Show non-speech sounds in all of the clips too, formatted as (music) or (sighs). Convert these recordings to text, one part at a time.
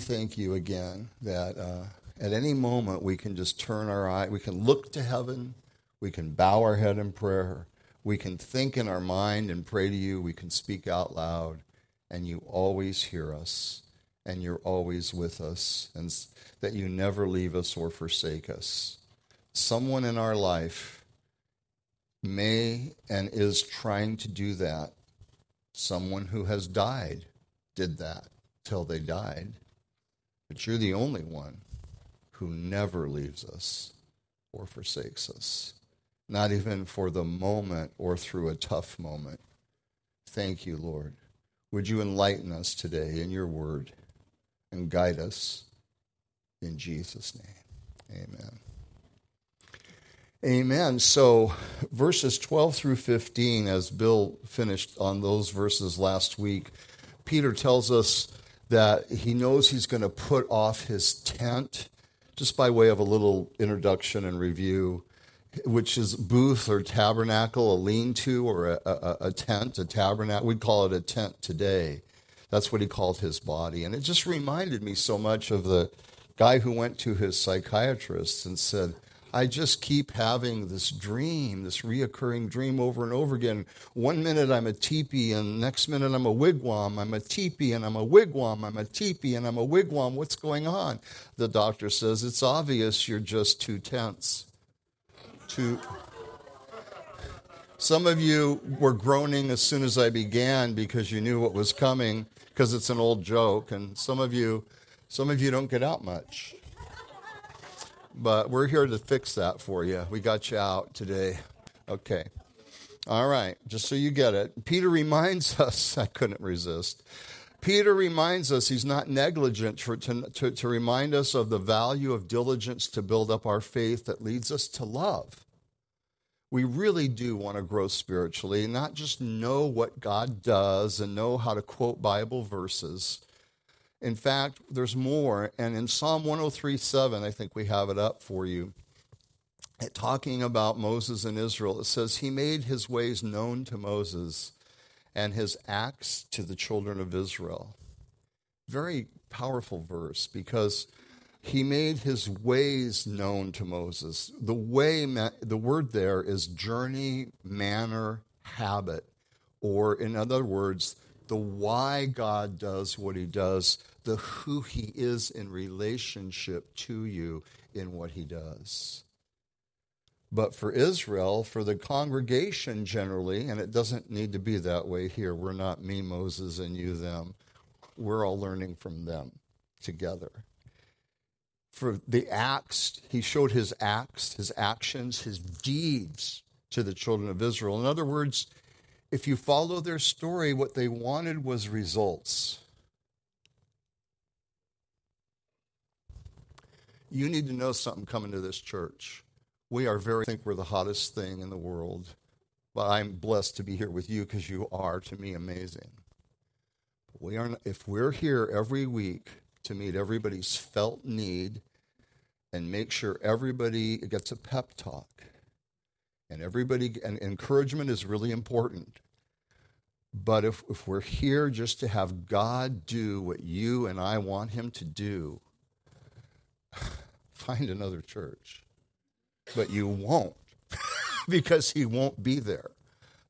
thank you again that uh, at any moment we can just turn our eye, we can look to heaven, we can bow our head in prayer, we can think in our mind and pray to you, we can speak out loud, and you always hear us, and you're always with us, and that you never leave us or forsake us. Someone in our life may and is trying to do that. Someone who has died did that till they died. But you're the only one who never leaves us or forsakes us, not even for the moment or through a tough moment. Thank you, Lord. Would you enlighten us today in your word and guide us in Jesus' name? Amen. Amen. So, verses 12 through 15, as Bill finished on those verses last week, Peter tells us that he knows he's going to put off his tent just by way of a little introduction and review, which is booth or tabernacle, a lean to or a, a, a tent, a tabernacle. We'd call it a tent today. That's what he called his body. And it just reminded me so much of the guy who went to his psychiatrist and said, I just keep having this dream, this reoccurring dream over and over again. One minute I'm a teepee, and next minute I'm a wigwam. I'm a teepee, and I'm a wigwam. I'm a teepee, and I'm a wigwam. What's going on? The doctor says, It's obvious you're just too tense. Too. Some of you were groaning as soon as I began because you knew what was coming, because it's an old joke, and some of you, some of you don't get out much. But we're here to fix that for you. We got you out today. Okay. All right. Just so you get it. Peter reminds (laughs) us, I couldn't resist. Peter reminds us he's not negligent to, to, to, remind us of the value of diligence to build up our faith that leads us to love. We really do want to grow spiritually, not just know what God does and know how to quote Bible verses, in fact, there's more. And in Psalm 103 7, I think we have it up for you, talking about Moses and Israel, it says, He made his ways known to Moses and his acts to the children of Israel. Very powerful verse because he made his ways known to Moses. The way, the word there is journey, manner, habit, or in other words, the why God does what he does the who he is in relationship to you in what he does. But for Israel, for the congregation generally, and it doesn't need to be that way here, we're not me, Moses, and you, them. We're all learning from them together. For the acts, he showed his acts, his actions, his deeds to the children of Israel. In other words, if you follow their story, what they wanted was results. You need to know something coming to this church. We are very, I think we're the hottest thing in the world. But I'm blessed to be here with you because you are, to me, amazing. We are, if we're here every week to meet everybody's felt need and make sure everybody gets a pep talk, and everybody, and encouragement is really important. But if, if we're here just to have God do what you and I want Him to do, (sighs) find another church. But you won't (laughs) because he won't be there.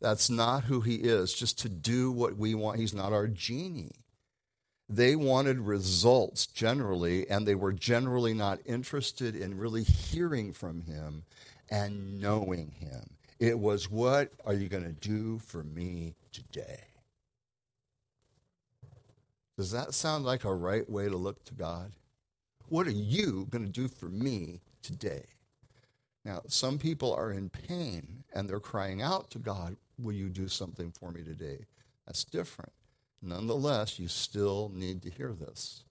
That's not who he is, just to do what we want. He's not our genie. They wanted results generally, and they were generally not interested in really hearing from him and knowing him. It was, What are you going to do for me today? Does that sound like a right way to look to God? What are you going to do for me today? Now, some people are in pain and they're crying out to God, Will you do something for me today? That's different. Nonetheless, you still need to hear this.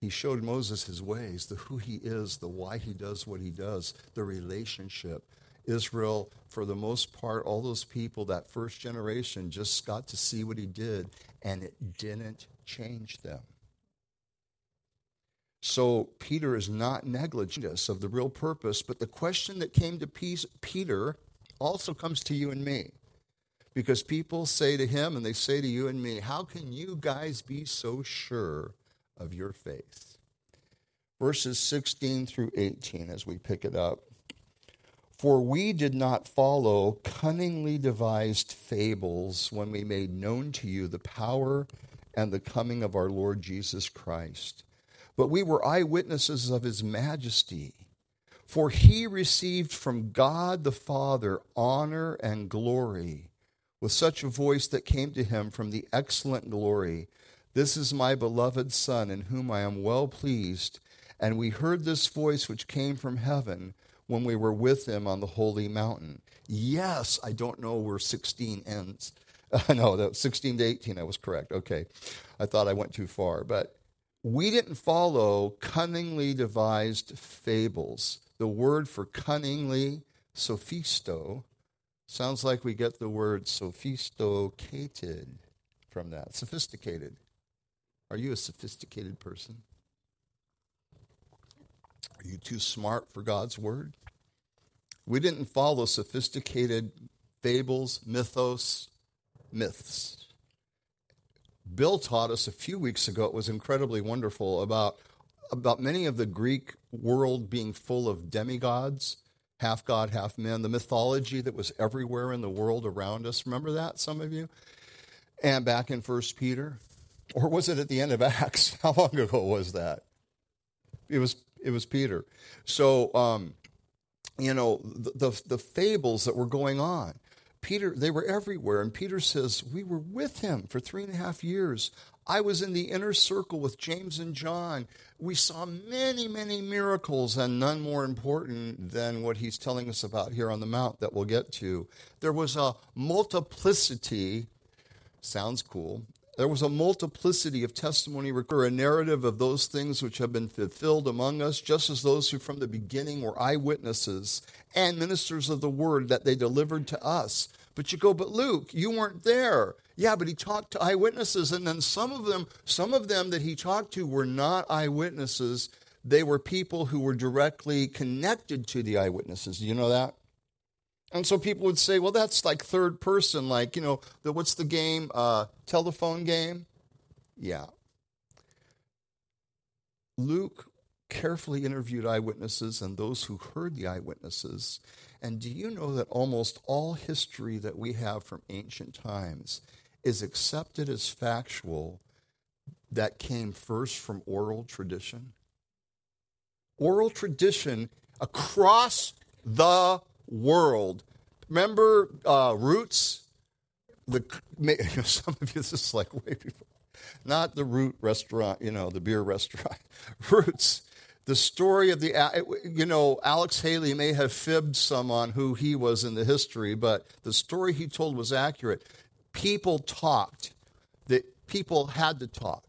He showed Moses his ways, the who he is, the why he does what he does, the relationship. Israel, for the most part, all those people, that first generation, just got to see what he did, and it didn't change them. So Peter is not negligent of the real purpose, but the question that came to Peter also comes to you and me. Because people say to him and they say to you and me, How can you guys be so sure of your faith? Verses 16 through 18 as we pick it up. For we did not follow cunningly devised fables when we made known to you the power and the coming of our Lord Jesus Christ, but we were eyewitnesses of his majesty. For he received from God the Father honor and glory with such a voice that came to him from the excellent glory This is my beloved Son, in whom I am well pleased. And we heard this voice which came from heaven when we were with him on the holy mountain. Yes, I don't know where 16 ends. Uh, (laughs) no, that 16 to 18, I was correct. Okay. I thought I went too far. But we didn't follow cunningly devised fables. The word for cunningly, sophisto, sounds like we get the word sophisticated from that. Sophisticated. Are you a sophisticated person? Are you too smart for God's word? We didn't follow sophisticated fables, mythos, myths. Bill taught us a few weeks ago, it was incredibly wonderful, about, about many of the Greek world being full of demigods, half God, half men, the mythology that was everywhere in the world around us. Remember that, some of you? And back in First Peter? Or was it at the end of Acts? (laughs) How long ago was that? It was it was Peter. So, um, you know, the, the, the fables that were going on. Peter, they were everywhere. And Peter says, We were with him for three and a half years. I was in the inner circle with James and John. We saw many, many miracles, and none more important than what he's telling us about here on the Mount that we'll get to. There was a multiplicity, sounds cool, there was a multiplicity of testimony, a narrative of those things which have been fulfilled among us, just as those who from the beginning were eyewitnesses and ministers of the word that they delivered to us. But you go, but Luke, you weren't there. Yeah, but he talked to eyewitnesses, and then some of them, some of them that he talked to were not eyewitnesses. They were people who were directly connected to the eyewitnesses. Do you know that? And so people would say, well, that's like third person, like, you know, the, what's the game? Uh, telephone game? Yeah. Luke carefully interviewed eyewitnesses and those who heard the eyewitnesses. And do you know that almost all history that we have from ancient times is accepted as factual that came first from oral tradition? Oral tradition across the world. Remember uh, Roots? The (laughs) some of you this is like way before, not the Root restaurant, you know, the beer restaurant. (laughs) Roots. The story of the, you know, Alex Haley may have fibbed some on who he was in the history, but the story he told was accurate. People talked. That people had to talk.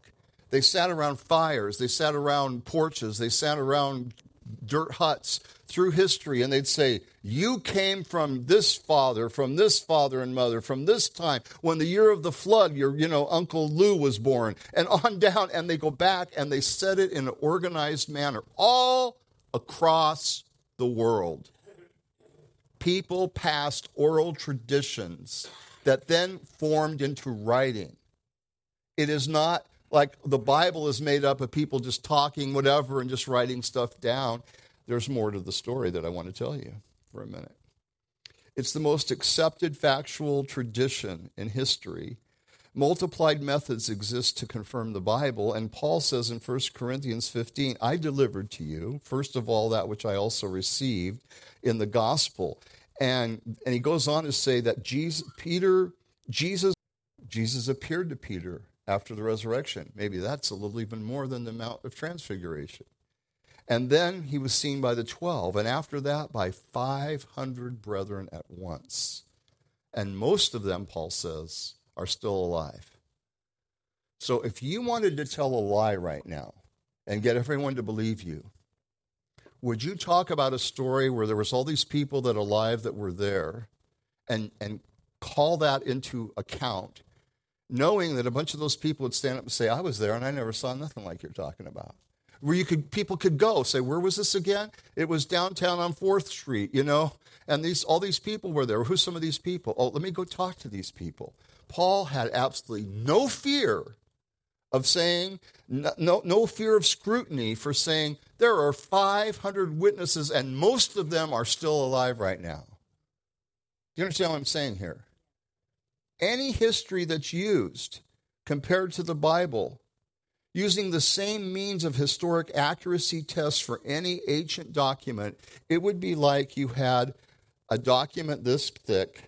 They sat around fires. They sat around porches. They sat around dirt huts through history and they'd say, You came from this father, from this father and mother, from this time when the year of the flood, your, you know, Uncle Lou was born, and on (laughs) down. And they go back and they said it in an organized manner all across the world. People passed oral traditions that then formed into writing. It is not like the Bible is made up of people just talking whatever and just writing stuff down. There's more to the story that I want to tell you for a minute. It's the most accepted factual tradition in history. Multiplied methods exist to confirm the Bible, and Paul says in 1 Corinthians 15, I delivered to you, first of all, that which I also received in the gospel. And, and he goes on to say that Jesus, Peter, Jesus, Jesus appeared to Peter after the resurrection. Maybe that's a little even more than the Mount of Transfiguration. And then he was seen by the 12, and after that by 500 brethren at once. And most of them, Paul says, are still alive. So if you wanted to tell a lie right now and get everyone to believe you, would you talk about a story where there was all these people that alive that were there and, and call that into account knowing that a bunch of those people would stand up and say, I was there and I never saw nothing like you're talking about. where you could people could go say where was this again? It was downtown on 4th street you know? And these all these people were there. Who's some of these people? Oh let me go talk to these people. Paul had absolutely no fear of saying no, no, no fear of scrutiny for saying there are 500 witnesses and most of them are still alive right now. Do you understand what i'm saying here any history that's used compared to the bible Using the same means of historic accuracy tests for any ancient document, it would be like you had a document this thick,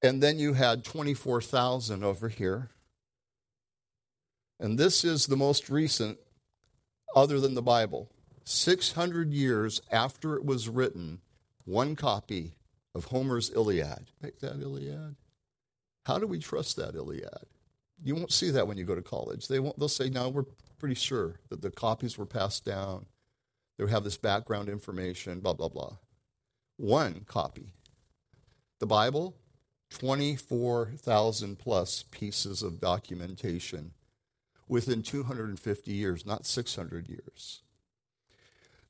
and then you had 24,000 over here. And this is the most recent, other than the Bible. 600 years after it was written, one copy of Homer's Iliad. Take that Iliad. How do we trust that Iliad? You won't see that when you go to college. They won't, they'll say, no, we're pretty sure that the copies were passed down. They have this background information, blah, blah, blah. One copy. The Bible, 24,000 plus pieces of documentation within 250 years, not 600 years.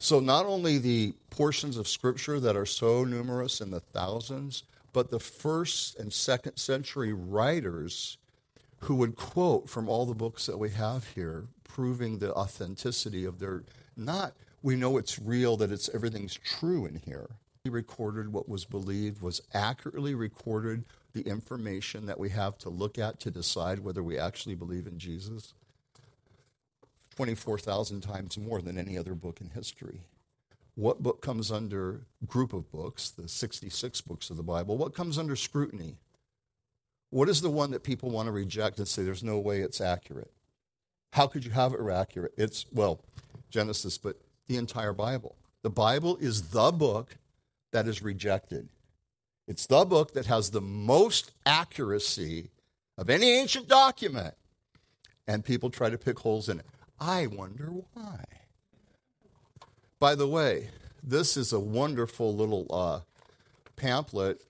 So, not only the portions of Scripture that are so numerous in the thousands, but the first and second century writers who would quote from all the books that we have here, proving the authenticity of their, not we know it's real, that it's everything's true in here. He recorded what was believed, was accurately recorded the information that we have to look at to decide whether we actually believe in Jesus. 24,000 times more than any other book in history. What book comes under group of books, the 66 books of the Bible? What comes under scrutiny? What is the one that people want to reject and say there's no way it's accurate? How could you have it accurate? It's, well, Genesis, but the entire Bible. The Bible is the book that is rejected. It's the book that has the most accuracy of any ancient document. And people try to pick holes in it. I wonder why. By the way, this is a wonderful little uh, pamphlet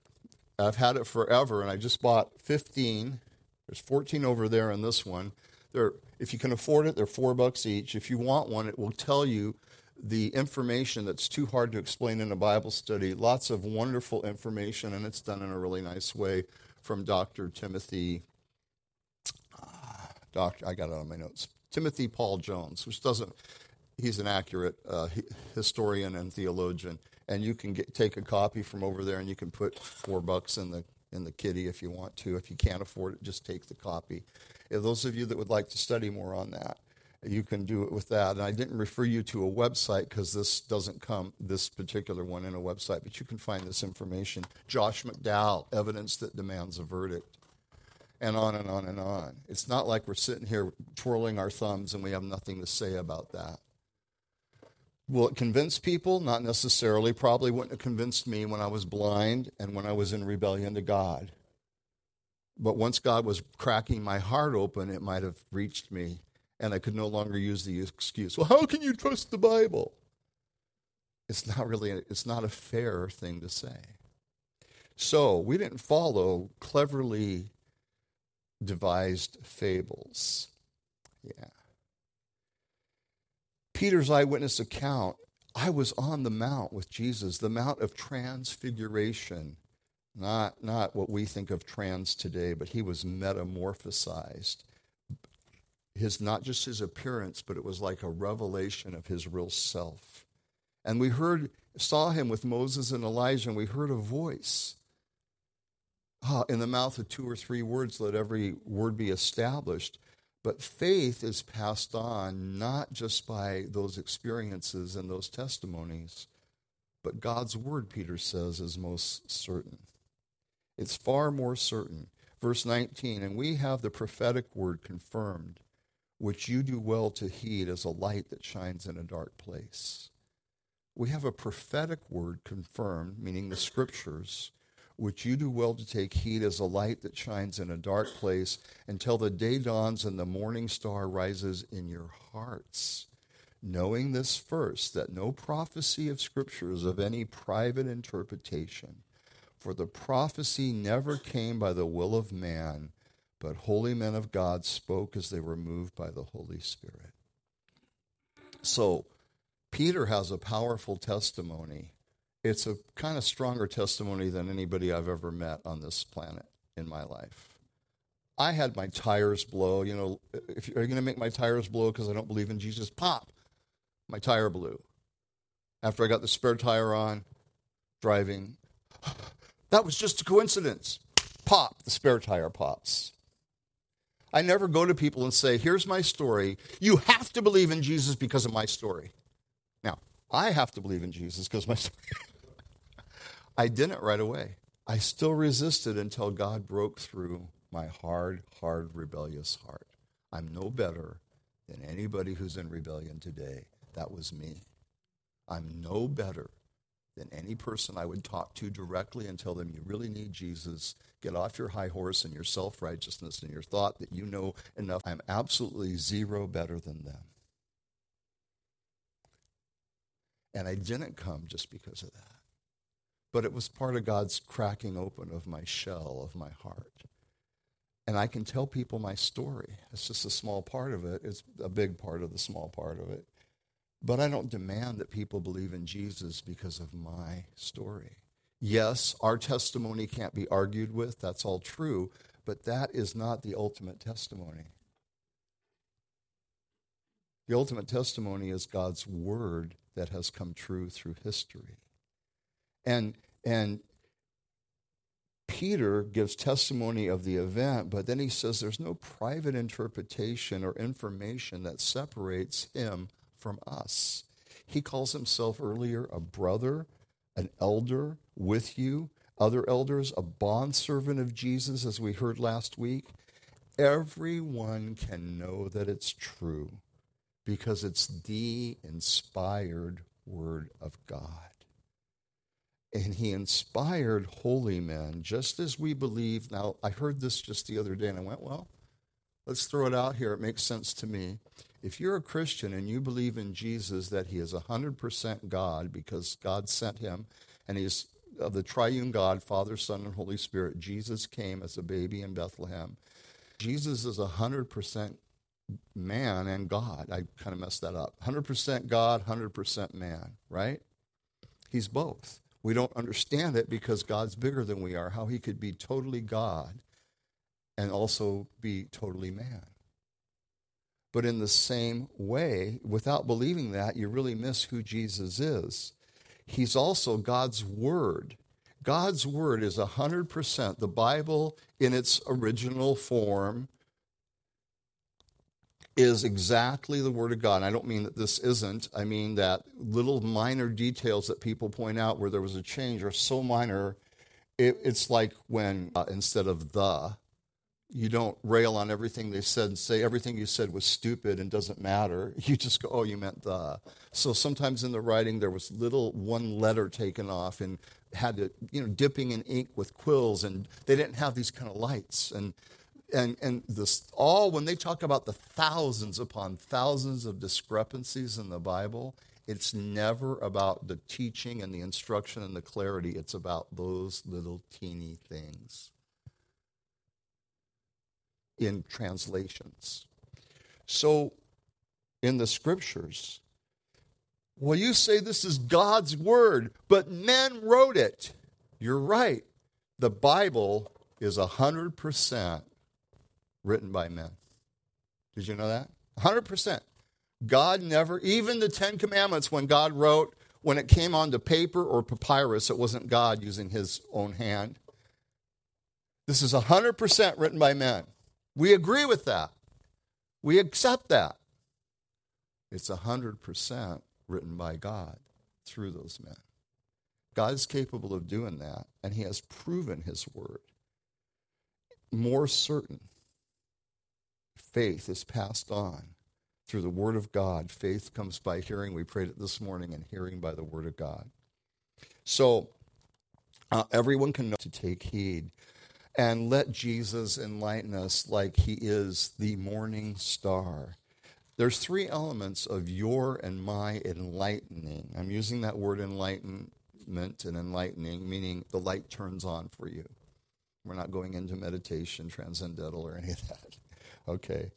I've had it forever, and I just bought 15. There's 14 over there in this one. They're, if you can afford it, they're four bucks each. If you want one, it will tell you the information that's too hard to explain in a Bible study. Lots of wonderful information, and it's done in a really nice way from Dr. Timothy. Uh, doctor, I got it on my notes. Timothy Paul Jones, which doesn't. He's an accurate uh, historian and theologian and you can get, take a copy from over there and you can put four bucks in the in the kitty if you want to. If you can't afford it, just take the copy. If those of you that would like to study more on that, you can do it with that. And I didn't refer you to a website because this doesn't come, this particular one, in a website, but you can find this information. Josh McDowell, Evidence That Demands a Verdict. And on and on and on. It's not like we're sitting here twirling our thumbs and we have nothing to say about that. Will it convince people? Not necessarily. Probably wouldn't have convinced me when I was blind and when I was in rebellion to God. But once God was cracking my heart open, it might have reached me, and I could no longer use the excuse, well, how can you trust the Bible? It's not really, it's not a fair thing to say. So we didn't follow cleverly devised fables. Yeah. Peter's eyewitness account, I was on the mount with Jesus, the mount of transfiguration, not, not what we think of trans today, but he was metamorphosized. His not just his appearance, but it was like a revelation of his real self. And we heard, saw him with Moses and Elijah, and we heard a voice. In the mouth of two or three words, let every word be established. But faith is passed on not just by those experiences and those testimonies, but God's word, Peter says, is most certain. It's far more certain. Verse 19, and we have the prophetic word confirmed, which you do well to heed as a light that shines in a dark place. We have a prophetic word confirmed, meaning the scriptures, which you do well to take heed as a light that shines in a dark place until the day dawns and the morning star rises in your hearts. Knowing this first, that no prophecy of Scripture is of any private interpretation. For the prophecy never came by the will of man, but holy men of God spoke as they were moved by the Holy Spirit. So, Peter has a powerful testimony. It's a kind of stronger testimony than anybody I've ever met on this planet in my life. I had my tires blow. You know, if you're going to make my tires blow because I don't believe in Jesus, pop. My tire blew. After I got the spare tire on, driving, (sighs) that was just a coincidence. Pop, the spare tire pops. I never go to people and say, Here's my story. You have to believe in Jesus because of my story. Now, I have to believe in Jesus because my (laughs) story. I didn't right away. I still resisted until God broke through my hard, hard, rebellious heart. I'm no better than anybody who's in rebellion today. That was me. I'm no better than any person I would talk to directly and tell them you really need Jesus. Get off your high horse and your self righteousness and your thought that you know enough. I'm absolutely zero better than them. And I didn't come just because of that. But it was part of God's cracking open of my shell, of my heart and I can tell people my story. It's just a small part of it. It's a big part of the small part of it. But I don't demand that people believe in Jesus because of my story. Yes, our testimony can't be argued with. That's all true. But that is not the ultimate testimony. The ultimate testimony is God's word that has come true through history. And, and Peter gives testimony of the event, but then he says there's no private interpretation or information that separates him from us. He calls himself earlier a brother, an elder with you, other elders, a bondservant of Jesus, as we heard last week. Everyone can know that it's true because it's the inspired Word of God. And he inspired holy men, just as we believe. Now, I heard this just the other day, and I went, well, let's throw it out here. It makes sense to me. If you're a Christian and you believe in Jesus that he is 100% God because God sent him, and he's of the triune God, Father, Son, and Holy Spirit, Jesus came as a baby in Bethlehem. Jesus is 100% man and God. I kind of messed that up. 100% God, 100% man, right? He's both. We don't understand it because God's bigger than we are, how he could be totally God and also be totally man. But in the same way, without believing that, you really miss who Jesus is. He's also God's Word. God's Word is 100%. The Bible, in its original form, is exactly the Word of God. And I don't mean that this isn't. I mean that little minor details that people point out where there was a change are so minor. It, it's like when uh, instead of the, you don't rail on everything they said and say everything you said was stupid and doesn't matter. (laughs) You just go, oh, you meant the. So sometimes in the writing there was little one letter taken off and had to, you know, dipping in ink with quills, and they didn't have these kind of lights and and and this all when they talk about the thousands upon thousands of discrepancies in the Bible, it's never about the teaching and the instruction and the clarity. It's about those little teeny things in translations. So in the scriptures, well, you say this is God's word, but men wrote it. You're right. The Bible is 100% written by men. Did you know that? 100%. God never, even the Ten Commandments, when God wrote, when it came onto paper or papyrus, it wasn't God using his own hand. This is 100% written by men. We agree with that. We accept that. It's 100% written by God through those men. God is capable of doing that, and he has proven his word more certain faith is passed on through the Word of God. Faith comes by hearing. We prayed it this morning, and hearing by the Word of God. So uh, everyone can know to take heed and let Jesus enlighten us like he is the morning star. There's three elements of your and my enlightening. I'm using that word enlightenment and enlightening, meaning the light turns on for you. We're not going into meditation, transcendental, or any of that. Okay.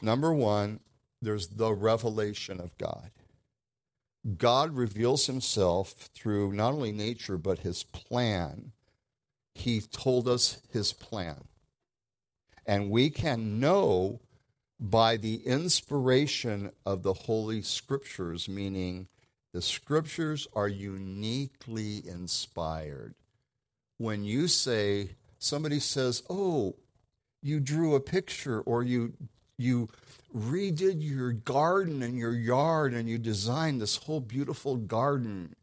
Number one, there's the revelation of God. God reveals himself through not only nature, but his plan. He told us his plan. And we can know by the inspiration of the Holy Scriptures, meaning the Scriptures are uniquely inspired. When you say, somebody says, Oh, you drew a picture or you, you redid your garden and your yard and you designed this whole beautiful garden.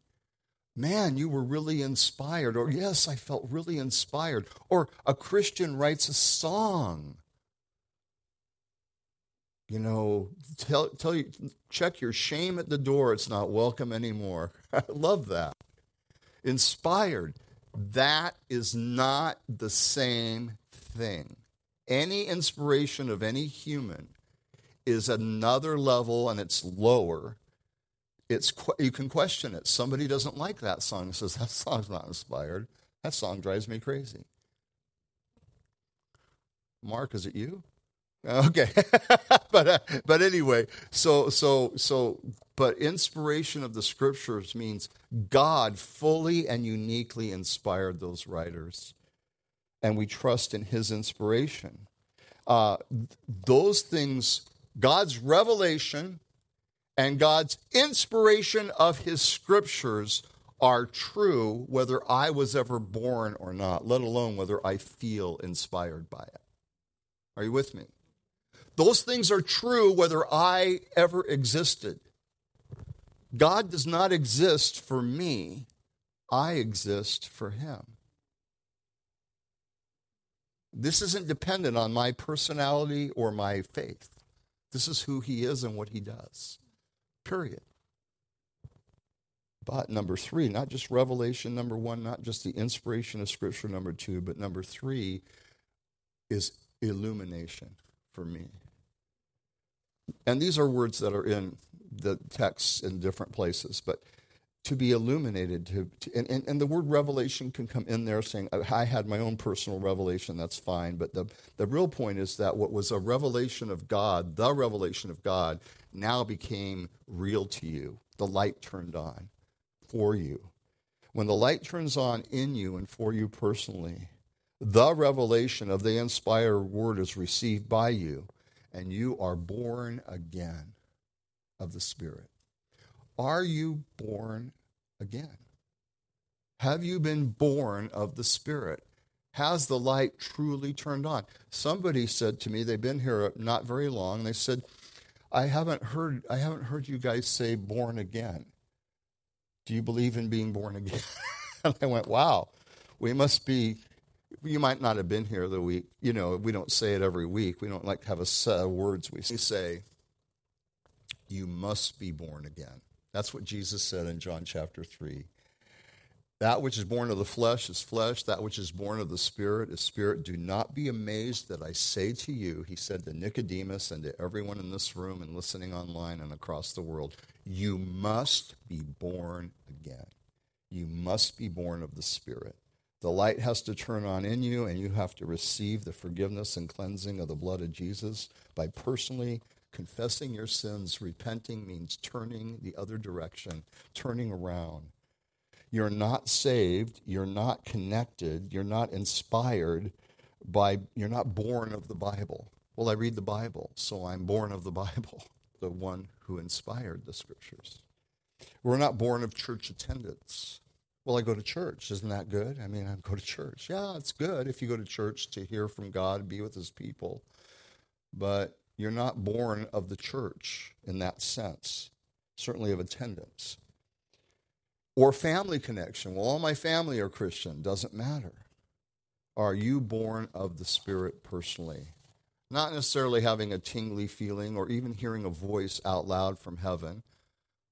Man, you were really inspired. Or, yes, I felt really inspired. Or a Christian writes a song. You know, tell, tell you, check your shame at the door. It's not welcome anymore. (laughs) I love that. Inspired. That is not the same thing. Any inspiration of any human is another level and it's lower. It's you can question it. Somebody doesn't like that song says that song's not inspired. That song drives me crazy. Mark, is it you? Okay, (laughs) but uh, but anyway, so so so but inspiration of the scriptures means God fully and uniquely inspired those writers, and we trust in His inspiration. Uh, those things, God's revelation and God's inspiration of His scriptures are true whether I was ever born or not, let alone whether I feel inspired by it. Are you with me? Those things are true whether I ever existed. God does not exist for me, I exist for Him. This isn't dependent on my personality or my faith. This is who He is and what He does. Period. But number three, not just revelation, number one, not just the inspiration of Scripture, number two, but number three is illumination for me. And these are words that are in the texts in different places, but to be illuminated, to, to and, and, and, the word revelation can come in there saying, oh, I had my own personal revelation, that's fine. But the, the real point is that what was a revelation of God, the revelation of God, now became real to you. The light turned on for you. When the light turns on in you and for you personally, the revelation of the inspired word is received by you and you are born again of the Spirit. Are you born again? Have you been born of the Spirit? Has the light truly turned on? Somebody said to me, they've been here not very long, they said, I haven't heard I haven't heard you guys say born again. Do you believe in being born again? (laughs) and I went, Wow, we must be you might not have been here the week. You know, we don't say it every week. We don't like to have a set of words we say. You must be born again. That's what Jesus said in John chapter 3. That which is born of the flesh is flesh, that which is born of the spirit is spirit. Do not be amazed that I say to you, he said to Nicodemus and to everyone in this room and listening online and across the world, you must be born again. You must be born of the spirit. The light has to turn on in you, and you have to receive the forgiveness and cleansing of the blood of Jesus by personally confessing your sins. Repenting means turning the other direction, turning around. You're not saved, you're not connected, you're not inspired by, you're not born of the Bible. Well, I read the Bible, so I'm born of the Bible, (laughs) the one who inspired the scriptures. We're not born of church attendance. Well, I go to church. Isn't that good? I mean, I go to church. Yeah, it's good if you go to church to hear from God, be with his people. But you're not born of the church in that sense, certainly of attendance. Or family connection. Well, all my family are Christian. Doesn't matter. Are you born of the Spirit personally? Not necessarily having a tingly feeling or even hearing a voice out loud from heaven.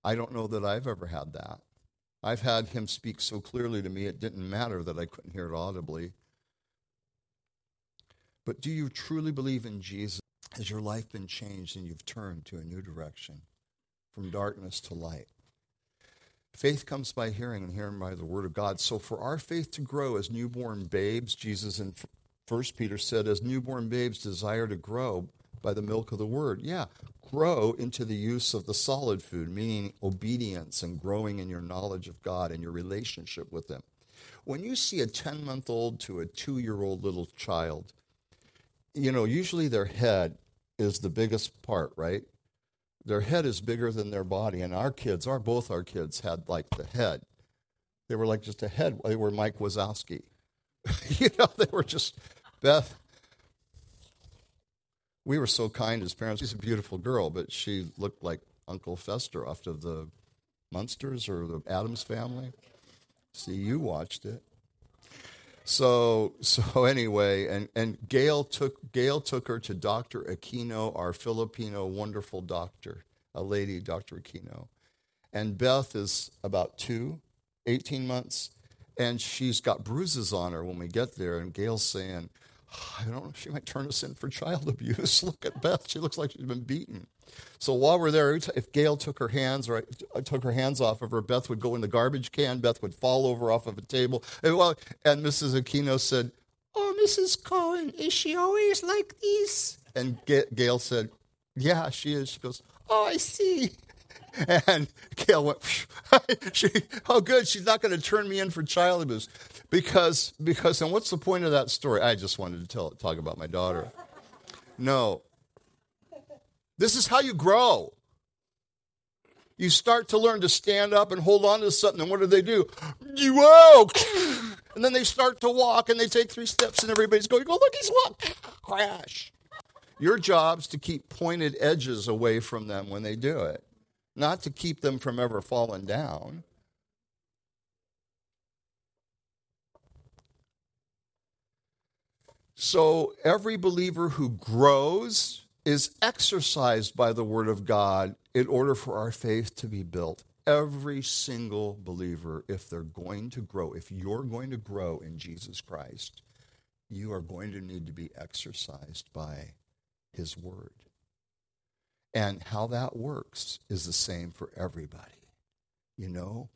I don't know that I've ever had that. I've had him speak so clearly to me, it didn't matter that I couldn't hear it audibly. But do you truly believe in Jesus? Has your life been changed and you've turned to a new direction from darkness to light? Faith comes by hearing and hearing by the word of God. So for our faith to grow as newborn babes, Jesus in 1 Peter said, as newborn babes desire to grow, by the milk of the word. Yeah, grow into the use of the solid food, meaning obedience and growing in your knowledge of God and your relationship with Him. When you see a 10 month old to a two year old little child, you know, usually their head is the biggest part, right? Their head is bigger than their body. And our kids, our both our kids had like the head. They were like just a head. They were Mike Wazowski. (laughs) you know, they were just Beth. We were so kind as parents. She's a beautiful girl, but she looked like Uncle Fester off of the Munsters or the Addams family. See, you watched it. So so anyway, and and Gail took Gail took her to Dr. Aquino, our Filipino wonderful doctor, a lady, Dr. Aquino. And Beth is about two, 18 months, and she's got bruises on her when we get there. And Gail's saying, (sighs) I don't know, she might turn us in for child (laughs) abuse. Look at Beth. She looks like she's been beaten. So while we're there, if Gail took her hands or I uh, took her hands off of her, Beth would go in the garbage can. Beth would fall over off of a table. And, well, and Mrs. Aquino said, Oh, Mrs. Cohen, is she always like this? And Gail said, Yeah, she is. She goes, Oh, I see. (laughs) And Gail went, (laughs) she, oh, good. She's not going to turn me in for child abuse. Because, because, and what's the point of that story? I just wanted to tell, talk about my daughter. No. This is how you grow. You start to learn to stand up and hold on to something, and what do they do? You walk! And then they start to walk, and they take three steps, and everybody's going, oh, look, he's walking. Crash. Your job's to keep pointed edges away from them when they do it not to keep them from ever falling down. So every believer who grows is exercised by the Word of God in order for our faith to be built. Every single believer, if they're going to grow, if you're going to grow in Jesus Christ, you are going to need to be exercised by His Word. And how that works is the same for everybody. You know,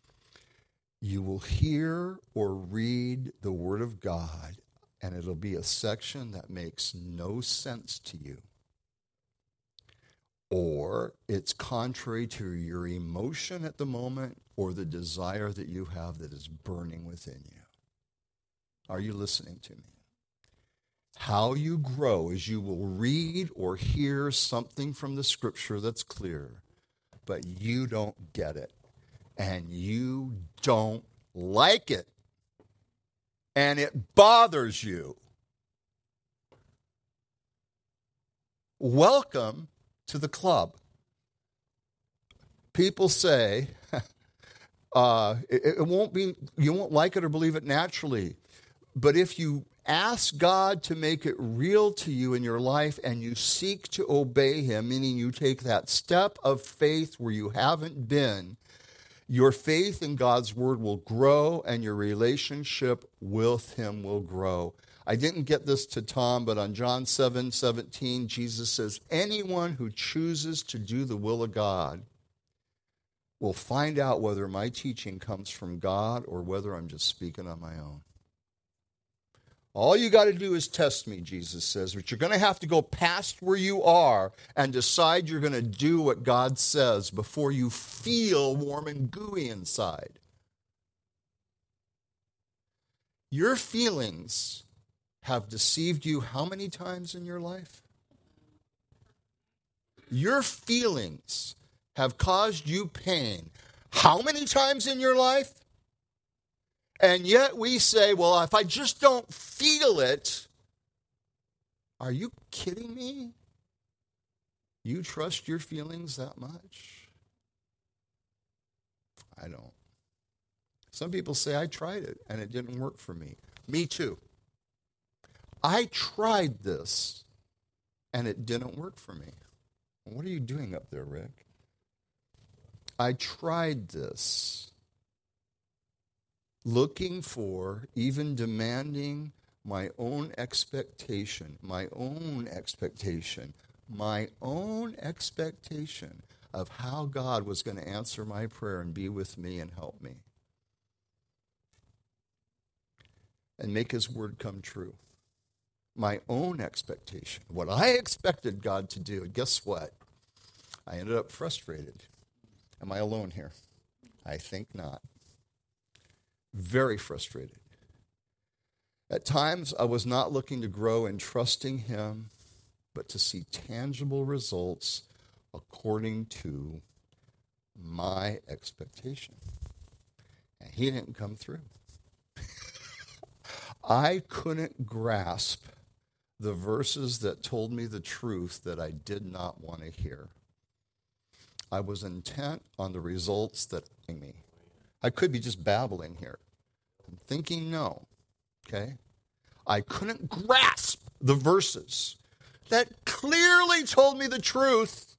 you will hear or read the Word of God, and it'll be a section that makes no sense to you. Or it's contrary to your emotion at the moment or the desire that you have that is burning within you. Are you listening to me? How you grow is you will read or hear something from the scripture that's clear, but you don't get it. And you don't like it. And it bothers you. Welcome to the club. People say, (laughs) uh, it, it won't be, you won't like it or believe it naturally. But if you ask God to make it real to you in your life and you seek to obey Him, meaning you take that step of faith where you haven't been, your faith in God's Word will grow and your relationship with Him will grow. I didn't get this to Tom, but on John 7 17, Jesus says, Anyone who chooses to do the will of God will find out whether my teaching comes from God or whether I'm just speaking on my own. All you got to do is test me, Jesus says, but you're going to have to go past where you are and decide you're going to do what God says before you feel warm and gooey inside. Your feelings have deceived you how many times in your life? Your feelings have caused you pain how many times in your life? And yet we say, well, if I just don't feel it, are you kidding me? You trust your feelings that much? I don't. Some people say, I tried it and it didn't work for me. Me too. I tried this and it didn't work for me. What are you doing up there, Rick? I tried this looking for, even demanding my own expectation, my own expectation, my own expectation of how God was going to answer my prayer and be with me and help me. And make his word come true. my own expectation, what I expected God to do. And guess what? I ended up frustrated. Am I alone here? I think not. Very frustrated. At times, I was not looking to grow in trusting Him, but to see tangible results according to my expectation. And He didn't come through. (laughs) I couldn't grasp the verses that told me the truth that I did not want to hear. I was intent on the results that me. I could be just babbling here. I'm thinking no. Okay? I couldn't grasp the verses that clearly told me the truth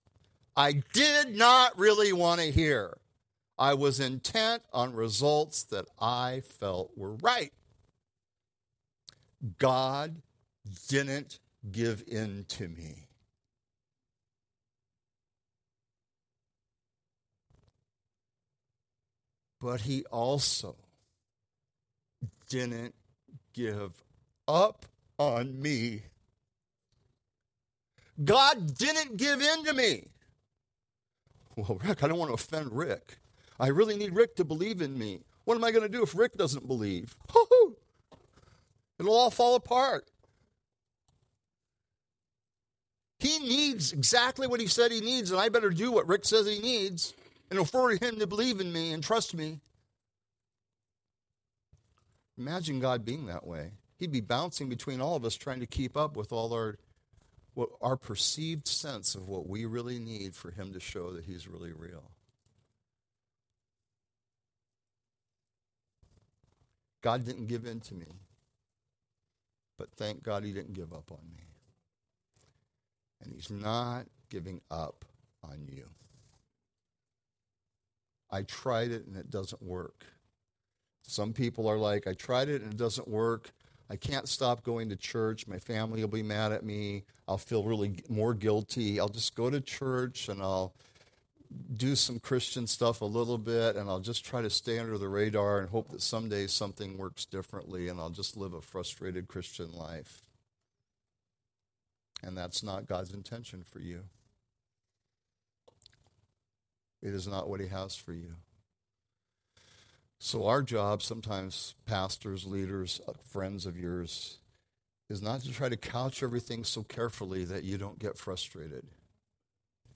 I did not really want to hear. I was intent on results that I felt were right. God didn't give in to me. But he also didn't give up on me. God didn't give in to me. Well, Rick, I don't want to offend Rick. I really need Rick to believe in me. What am I going to do if Rick doesn't believe? (laughs) It'll all fall apart. He needs exactly what he said he needs, and I better do what Rick says he needs and for him to believe in me and trust me. Imagine God being that way. He'd be bouncing between all of us trying to keep up with all our what our perceived sense of what we really need for him to show that he's really real. God didn't give in to me. But thank God he didn't give up on me. And he's not giving up on you. I tried it and it doesn't work. Some people are like, I tried it and it doesn't work. I can't stop going to church. My family will be mad at me. I'll feel really more guilty. I'll just go to church and I'll do some Christian stuff a little bit and I'll just try to stay under the radar and hope that someday something works differently and I'll just live a frustrated Christian life. And that's not God's intention for you. It is not what He has for you. So, our job, sometimes pastors, leaders, uh, friends of yours, is not to try to couch everything so carefully that you don't get frustrated.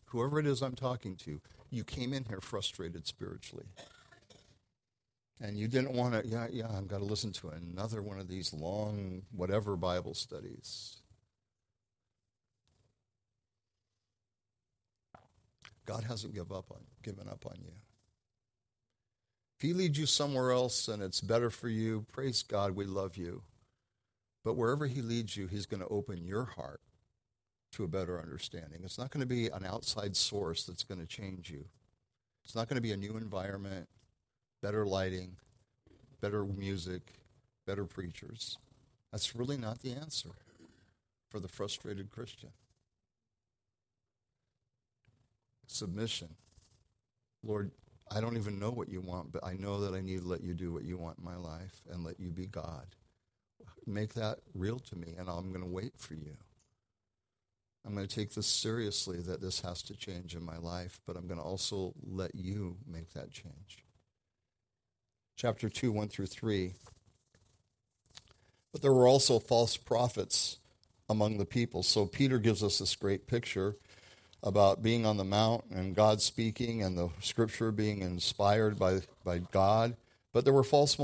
Whoever it is I'm talking to, you came in here frustrated spiritually. And you didn't want to, yeah, yeah, I've got to listen to another one of these long, whatever Bible studies. God hasn't give up on, given up on you. If He leads you somewhere else and it's better for you, praise God, we love you. But wherever He leads you, He's going to open your heart to a better understanding. It's not going to be an outside source that's going to change you. It's not going to be a new environment, better lighting, better music, better preachers. That's really not the answer for the frustrated Christian. Submission. Lord, I don't even know what you want, but I know that I need to let you do what you want in my life and let you be God. Make that real to me, and I'm going to wait for you. I'm going to take this seriously that this has to change in my life, but I'm going to also let you make that change. Chapter 2, 1 through 3. But there were also false prophets among the people. So Peter gives us this great picture about being on the mount and God speaking and the scripture being inspired by, by God. But there were false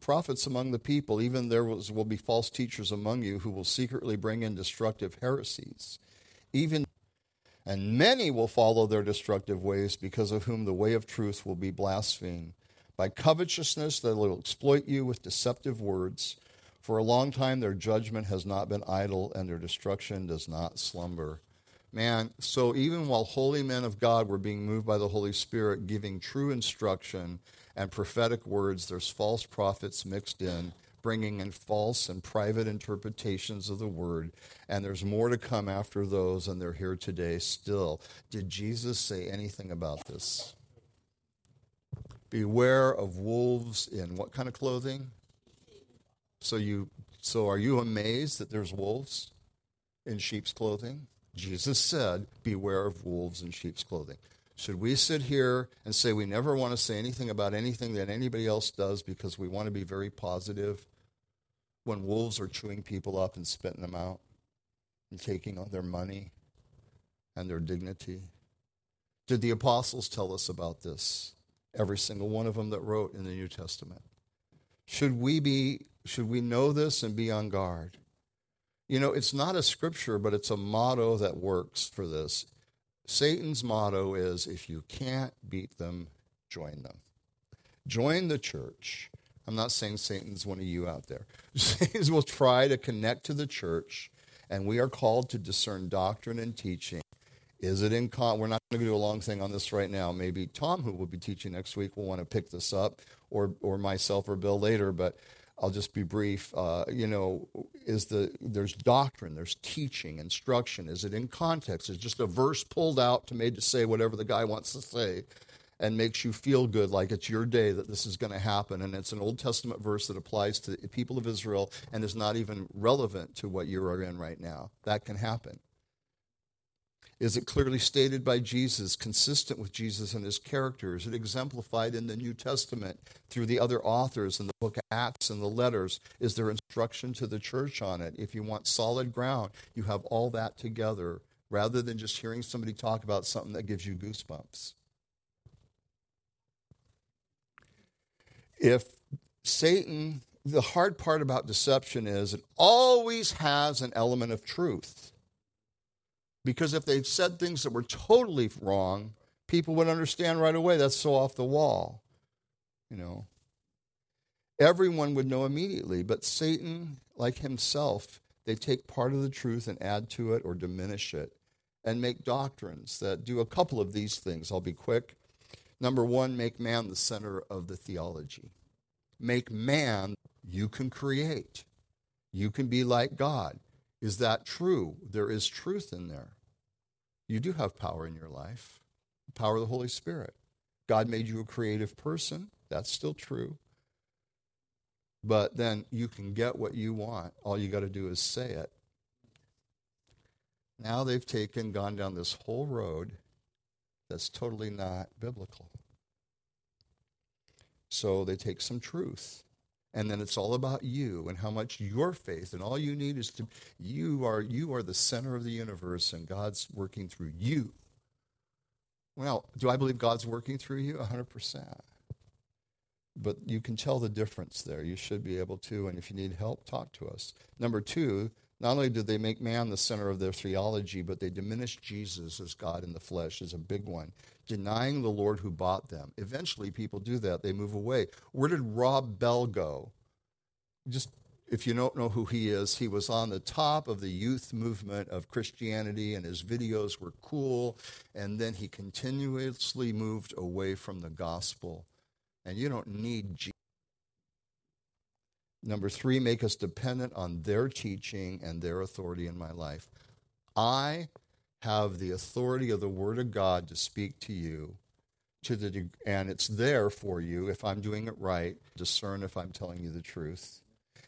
prophets among the people. Even there was, will be false teachers among you who will secretly bring in destructive heresies even and many will follow their destructive ways because of whom the way of truth will be blasphemed by covetousness they will exploit you with deceptive words for a long time their judgment has not been idle and their destruction does not slumber man so even while holy men of god were being moved by the holy spirit giving true instruction and prophetic words there's false prophets mixed in bringing in false and private interpretations of the word. And there's more to come after those, and they're here today still. Did Jesus say anything about this? Beware of wolves in what kind of clothing? So you So are you amazed that there's wolves in sheep's clothing? Jesus said, Beware of wolves in sheep's clothing. Should we sit here and say we never want to say anything about anything that anybody else does because we want to be very positive when wolves are chewing people up and spitting them out and taking all their money and their dignity? Did the apostles tell us about this? Every single one of them that wrote in the New Testament. Should we be should we know this and be on guard? You know, it's not a scripture, but it's a motto that works for this. Satan's motto is if you can't beat them, join them. Join the church. I'm not saying Satan's one of you out there. (laughs) Satan will try to connect to the church, and we are called to discern doctrine and teaching. Is it in con? We're not going to do a long thing on this right now. Maybe Tom, who will be teaching next week, will want to pick this up, or or myself or Bill later. But I'll just be brief. Uh, you know, is the there's doctrine, there's teaching, instruction. Is it in context? Is just a verse pulled out to made to say whatever the guy wants to say, and makes you feel good, like it's your day that this is going to happen. And it's an Old Testament verse that applies to the people of Israel and is not even relevant to what you are in right now. That can happen. Is it clearly stated by Jesus, consistent with Jesus and his character? Is it exemplified in the New Testament through the other authors in the book of Acts and the letters? Is there instruction to the church on it? If you want solid ground, you have all that together rather than just hearing somebody talk about something that gives you goosebumps. If Satan, the hard part about deception is it always has an element of truth. Because if they said things that were totally wrong, people would understand right away that's so off the wall. You know, everyone would know immediately, but Satan, like himself, they take part of the truth and add to it or diminish it and make doctrines that do a couple of these things. I'll be quick. Number one, make man the center of the theology. Make man, you can create. You can be like God. Is that true? There is truth in there. You do have power in your life, power of the Holy Spirit. God made you a creative person. That's still true. But then you can get what you want. All you got to do is say it. Now they've taken, gone down this whole road that's totally not biblical. So they take some truth and then it's all about you and how much your faith and all you need is to you are you are the center of the universe and God's working through you. Well, do I believe God's working through you? 100%. But you can tell the difference there. You should be able to and if you need help, talk to us. Number 2, not only did they make man the center of their theology, but they diminished Jesus as God in the flesh is a big one. Denying the Lord who bought them. Eventually, people do that. They move away. Where did Rob Bell go? Just if you don't know who he is, he was on the top of the youth movement of Christianity, and his videos were cool. And then he continuously moved away from the gospel. And you don't need Jesus Number three, make us dependent on their teaching and their authority in my life. I have the authority of the Word of God to speak to you, to the and it's there for you if I'm doing it right. Discern if I'm telling you the truth,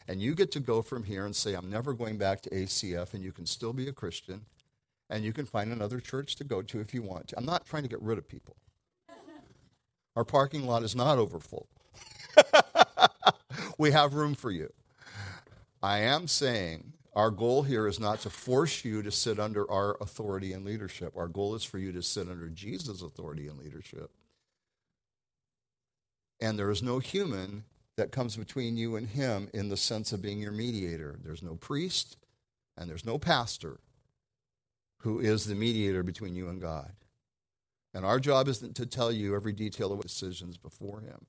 and you get to go from here and say, "I'm never going back to ACF," and you can still be a Christian, and you can find another church to go to if you want to. I'm not trying to get rid of people. Our parking lot is not overfull. (laughs) we have room for you. I am saying our goal here is not to force you to sit under our authority and leadership. Our goal is for you to sit under Jesus' authority and leadership. And there is no human that comes between you and him in the sense of being your mediator. There's no priest and there's no pastor who is the mediator between you and God. And our job isn't to tell you every detail of decisions before him.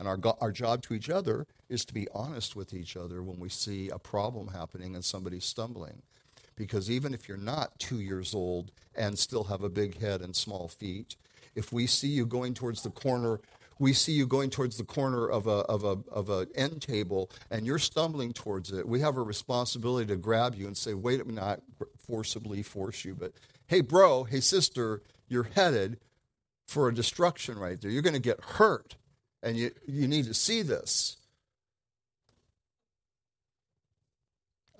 And our, our job to each other is to be honest with each other when we see a problem happening and somebody's stumbling. Because even if you're not two years old and still have a big head and small feet, if we see you going towards the corner, we see you going towards the corner of a of a of an end table and you're stumbling towards it, we have a responsibility to grab you and say, "Wait a minute, not forcibly force you, but hey, bro, hey, sister, you're headed for a destruction right there. You're going to get hurt." And you, you need to see this.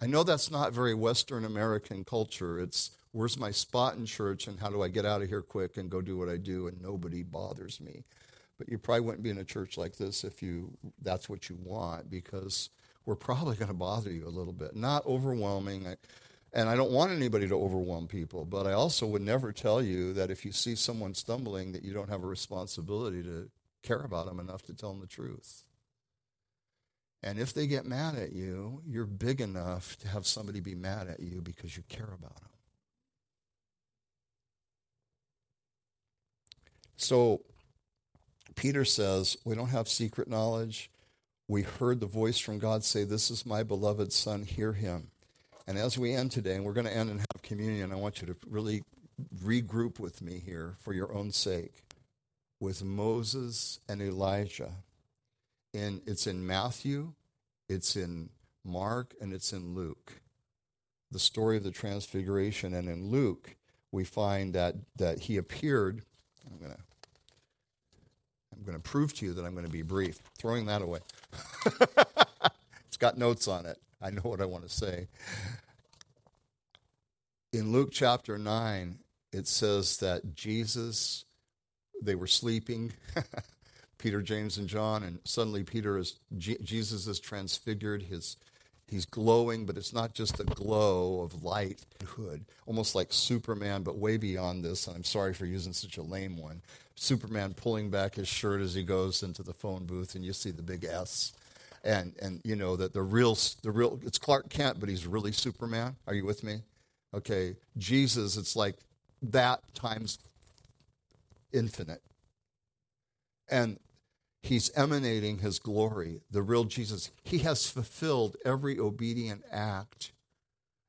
I know that's not very Western American culture. It's where's my spot in church and how do I get out of here quick and go do what I do and nobody bothers me. But you probably wouldn't be in a church like this if you that's what you want because we're probably going to bother you a little bit. Not overwhelming. And I don't want anybody to overwhelm people, but I also would never tell you that if you see someone stumbling that you don't have a responsibility to care about them enough to tell them the truth. And if they get mad at you, you're big enough to have somebody be mad at you because you care about them. So Peter says, We don't have secret knowledge. We heard the voice from God say, This is my beloved Son, hear him. And as we end today, and we're going to end and have communion, I want you to really regroup with me here for your own sake with Moses and Elijah in it's in Matthew, it's in Mark, and it's in Luke. The story of the transfiguration. And in Luke, we find that that he appeared. I'm gonna I'm gonna prove to you that I'm gonna be brief. Throwing that away. (laughs) it's got notes on it. I know what I want to say. In Luke chapter 9, it says that Jesus, they were sleeping. (laughs) Peter, James, and John, and suddenly Peter is Jesus is transfigured. His he's glowing, but it's not just a glow of light hood, almost like Superman, but way beyond this. And I'm sorry for using such a lame one. Superman pulling back his shirt as he goes into the phone booth, and you see the big S. And and you know that the real the real it's Clark Kent, but he's really Superman. Are you with me? Okay, Jesus, it's like that times infinite. And He's emanating his glory, the real Jesus. He has fulfilled every obedient act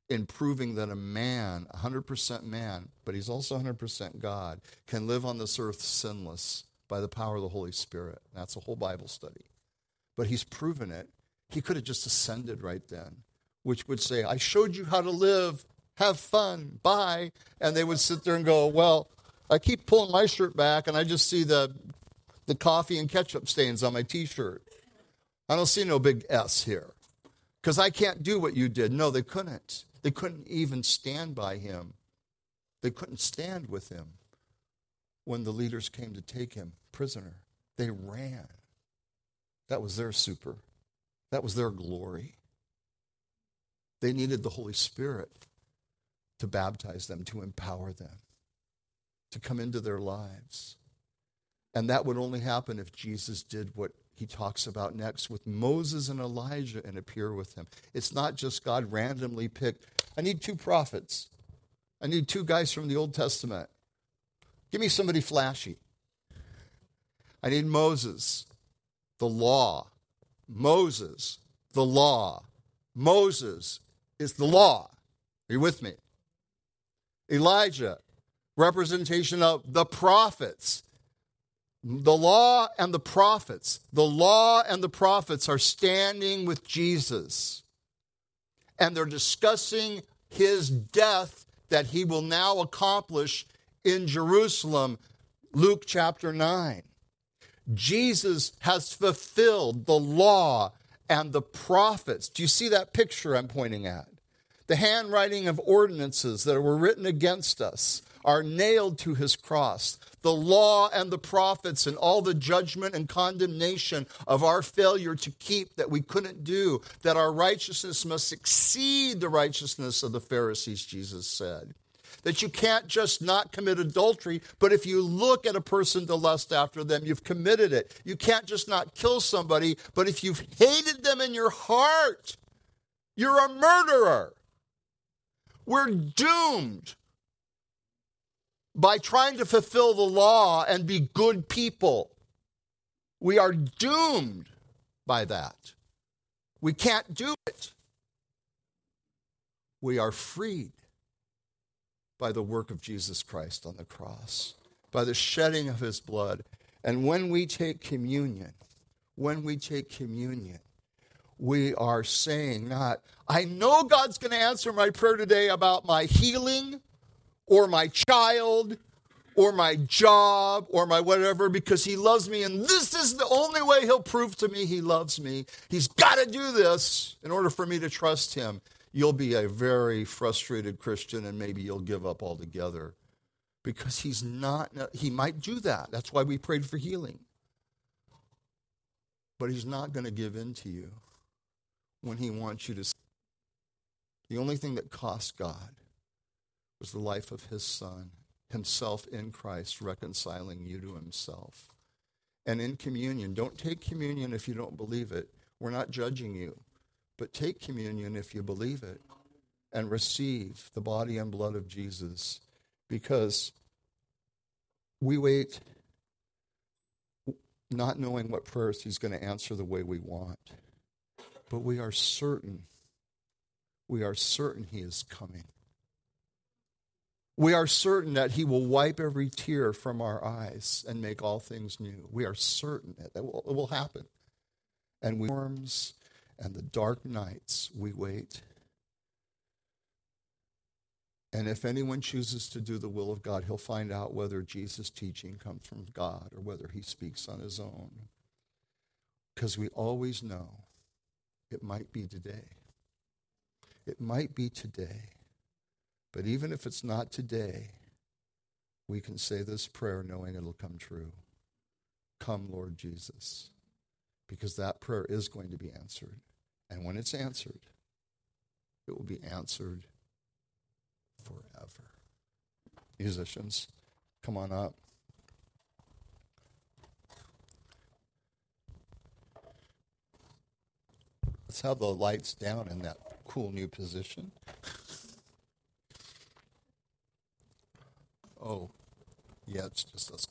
in proving that a man, 100% man, but he's also 100% God, can live on this earth sinless by the power of the Holy Spirit. That's a whole Bible study. But he's proven it. He could have just ascended right then, which would say, I showed you how to live, have fun, bye. And they would sit there and go, Well, I keep pulling my shirt back and I just see the the coffee and ketchup stains on my t shirt. I don't see no big S here because I can't do what you did. No, they couldn't. They couldn't even stand by him. They couldn't stand with him when the leaders came to take him prisoner. They ran. That was their super, that was their glory. They needed the Holy Spirit to baptize them, to empower them, to come into their lives. And that would only happen if Jesus did what he talks about next with Moses and Elijah and appear with him. It's not just God randomly picked, I need two prophets. I need two guys from the Old Testament. Give me somebody flashy. I need Moses, the law. Moses, the law. Moses is the law. Are you with me? Elijah, representation of the prophets. The law and the prophets, the law and the prophets are standing with Jesus. And they're discussing his death that he will now accomplish in Jerusalem. Luke chapter 9. Jesus has fulfilled the law and the prophets. Do you see that picture I'm pointing at? The handwriting of ordinances that were written against us are nailed to his cross. The law and the prophets and all the judgment and condemnation of our failure to keep that we couldn't do, that our righteousness must exceed the righteousness of the Pharisees, Jesus said. That you can't just not commit adultery, but if you look at a person to lust after them, you've committed it. You can't just not kill somebody, but if you've hated them in your heart, you're a murderer. We're doomed by trying to fulfill the law and be good people. We are doomed by that. We can't do it. We are freed by the work of Jesus Christ on the cross, by the shedding of his blood. And when we take communion, when we take communion, we are saying not, I know God's going to answer my prayer today about my healing or my child or my job or my whatever because he loves me and this is the only way he'll prove to me he loves me. He's got to do this in order for me to trust him. you'll be a very frustrated Christian and maybe you'll give up altogether because he's not, he might do that. That's why we prayed for healing. But he's not going to give in to you when he wants you to. The only thing that cost God was the life of his son, himself in Christ, reconciling you to himself. And in communion, don't take communion if you don't believe it. We're not judging you. But take communion if you believe it and receive the body and blood of Jesus because we wait not knowing what prayers he's going to answer the way we want. But we are certain, we are certain he is coming. We are certain that he will wipe every tear from our eyes and make all things new. We are certain that it will, happen. And we storms and the dark nights we wait. And if anyone chooses to do the will of God, he'll find out whether Jesus' teaching comes from God or whether he speaks on his own. Because we always know it might be today. It might be today. But even if it's not today, we can say this prayer knowing it'll come true. Come, Lord Jesus. Because that prayer is going to be answered. And when it's answered, it will be answered forever. Musicians, come on up. Let's have the lights down in that cool new position. (laughs) Oh, yeah, it's just us.